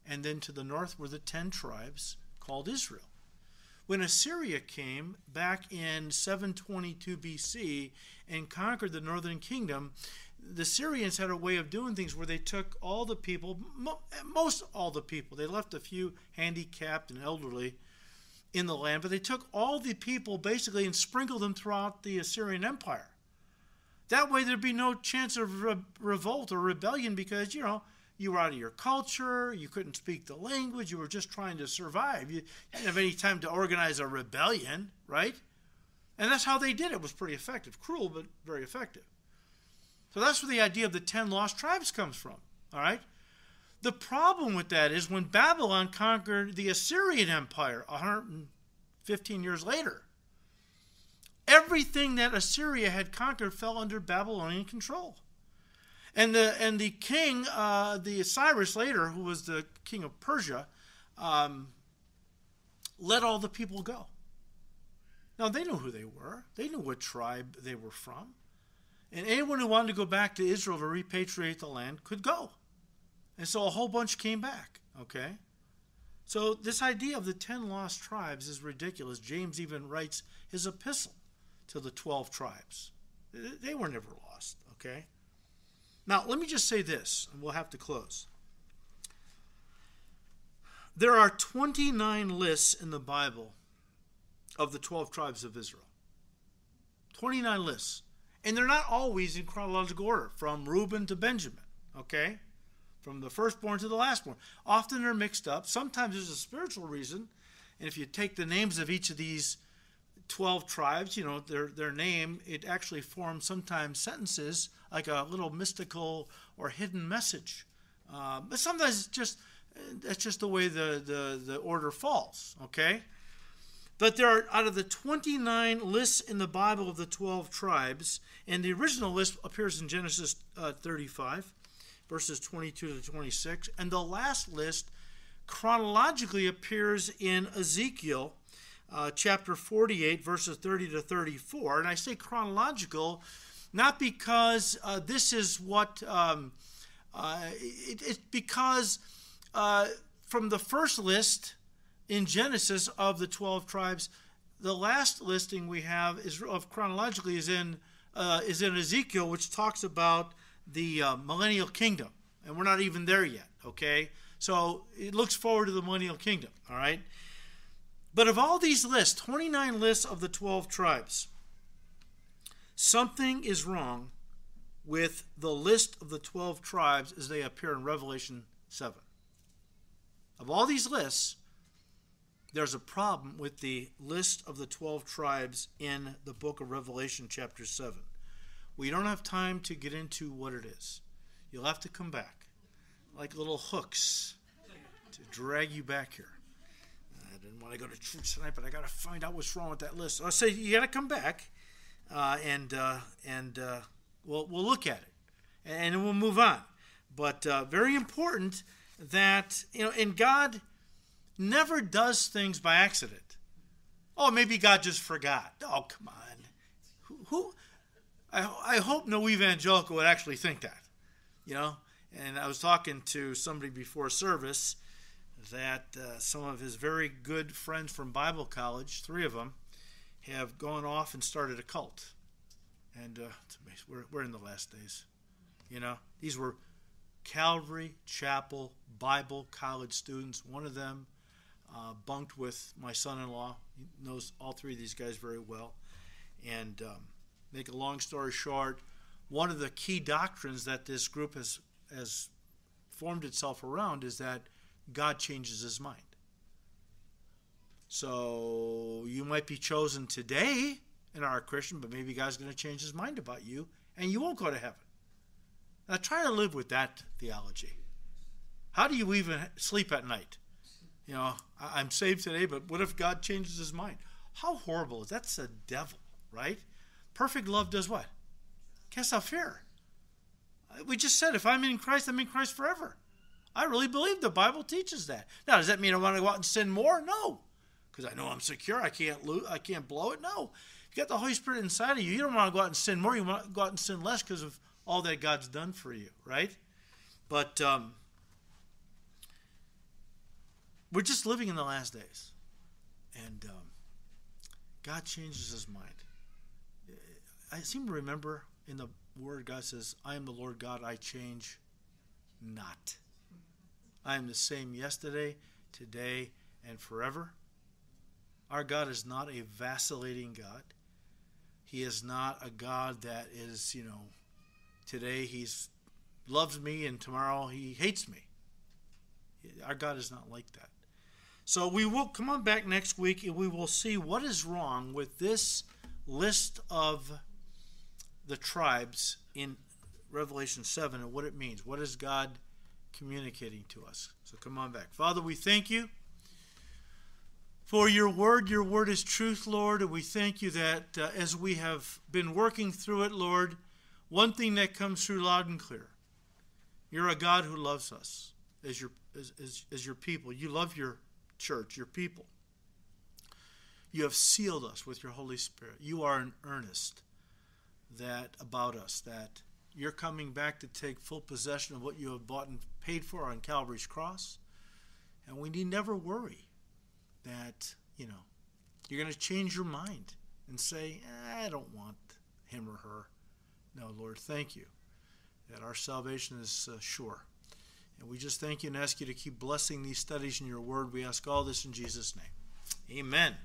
and then to the north were the ten tribes called Israel. When Assyria came back in 722 BC and conquered the northern kingdom, the Assyrians had a way of doing things where they took all the people, most all the people, they left a few handicapped and elderly in the land, but they took all the people basically and sprinkled them throughout the Assyrian Empire. That way there'd be no chance of re- revolt or rebellion because, you know, you were out of your culture, you couldn't speak the language, you were just trying to survive. You didn't have any time to organize a rebellion, right? And that's how they did it. It was pretty effective. Cruel, but very effective. So that's where the idea of the ten lost tribes comes from. All right? The problem with that is when Babylon conquered the Assyrian Empire 115 years later, everything that Assyria had conquered fell under Babylonian control. And the and the king, uh, the Cyrus later, who was the king of Persia, um, let all the people go. Now they knew who they were. They knew what tribe they were from. And anyone who wanted to go back to Israel to repatriate the land could go. And so a whole bunch came back, okay? So this idea of the 10 lost tribes is ridiculous. James even writes his epistle to the 12 tribes. They were never lost, okay? Now, let me just say this, and we'll have to close. There are 29 lists in the Bible of the 12 tribes of Israel. 29 lists. And they're not always in chronological order, from Reuben to Benjamin, okay? From the firstborn to the lastborn. Often they're mixed up. Sometimes there's a spiritual reason. And if you take the names of each of these 12 tribes, you know, their, their name, it actually forms sometimes sentences like a little mystical or hidden message. Uh, but sometimes it's just, that's just the way the, the, the order falls, okay? But there are, out of the 29 lists in the Bible of the 12 tribes, and the original list appears in Genesis uh, 35, verses 22 to 26, and the last list chronologically appears in Ezekiel uh, chapter 48, verses 30 to 34. And I say chronological not because uh, this is what, um, uh, it, it's because uh, from the first list, in Genesis of the 12 tribes. The last listing we have is of chronologically is in uh, is in Ezekiel, which talks about the millennial kingdom, and we're not even there yet. Okay, so it looks forward to the millennial kingdom. All right, but of all these lists, 29 lists of the 12 tribes, something is wrong with the list of the 12 tribes as they appear in Revelation 7. Of all these lists, there's a problem with the list of the 12 tribes in the book of Revelation, chapter 7. We don't have time to get into what it is. You'll have to come back like little hooks to drag you back here. I didn't want to go to church tonight, but I got to find out what's wrong with that list. I say you got to come back, uh, and uh, and uh, we'll we'll look at it, and, and we'll move on. But uh, very important that you know, and God never does things by accident. Oh, maybe God just forgot. Oh, come on. Who? who I, I hope no evangelical would actually think that. You know? And I was talking to somebody before service that uh, some of his very good friends from Bible college, three of them, have gone off and started a cult. And uh, we're, we're in the last days. You know, these were Calvary Chapel Bible college students. One of them uh, bunked with my son-in-law. He knows all three of these guys very well. And um, make a long story short, one of the key doctrines that this group has has formed itself around is that God changes His mind. So you might be chosen today and are a Christian, but maybe God's going to change His mind about you, and you won't go to heaven. Now try to live with that theology. How do you even sleep at night? You know, I'm saved today, but what if God changes his mind? How horrible is that? That's the devil, right? Perfect love does what? Casts out fear. Uh, we just said, if I'm in Christ, I'm in Christ forever. I really believe the Bible teaches that. Now, does that mean I want to go out and sin more? No, because I know I'm secure. I can't lose. I can't blow it. No, you got the Holy Spirit inside of you. You don't want to go out and sin more. You want to go out and sin less because of all that God's done for you, right? But um, we're just living in the last days. And um, God changes his mind. I seem to remember in the word God says, I am the Lord God, I change not. I am the same yesterday, today, and forever. Our God is not a vacillating God. He is not a God that is, you know, today he's loves me and tomorrow he hates me. Our God is not like that. So we will come on back next week and we will see what is wrong with this list of the tribes in Revelation 7 and what it means. What is God communicating to us? So come on back. Father, we thank you for your word. Your word is truth, Lord, and we thank you that uh, as we have been working through it, Lord, one thing that comes through loud and clear you're a God who loves us as your, as, as, as your people. You love your church, your people. You have sealed us with your Holy Spirit. You are in earnest that about us that you're coming back to take full possession of what you have bought and paid for on Calvary's cross. And we need never worry that, you know, you're going to change your mind and say, I don't want him or her. No, Lord, thank you that our salvation is uh, sure. And we just thank you and ask you to keep blessing these studies in your word. We ask all this in Jesus' name. Amen.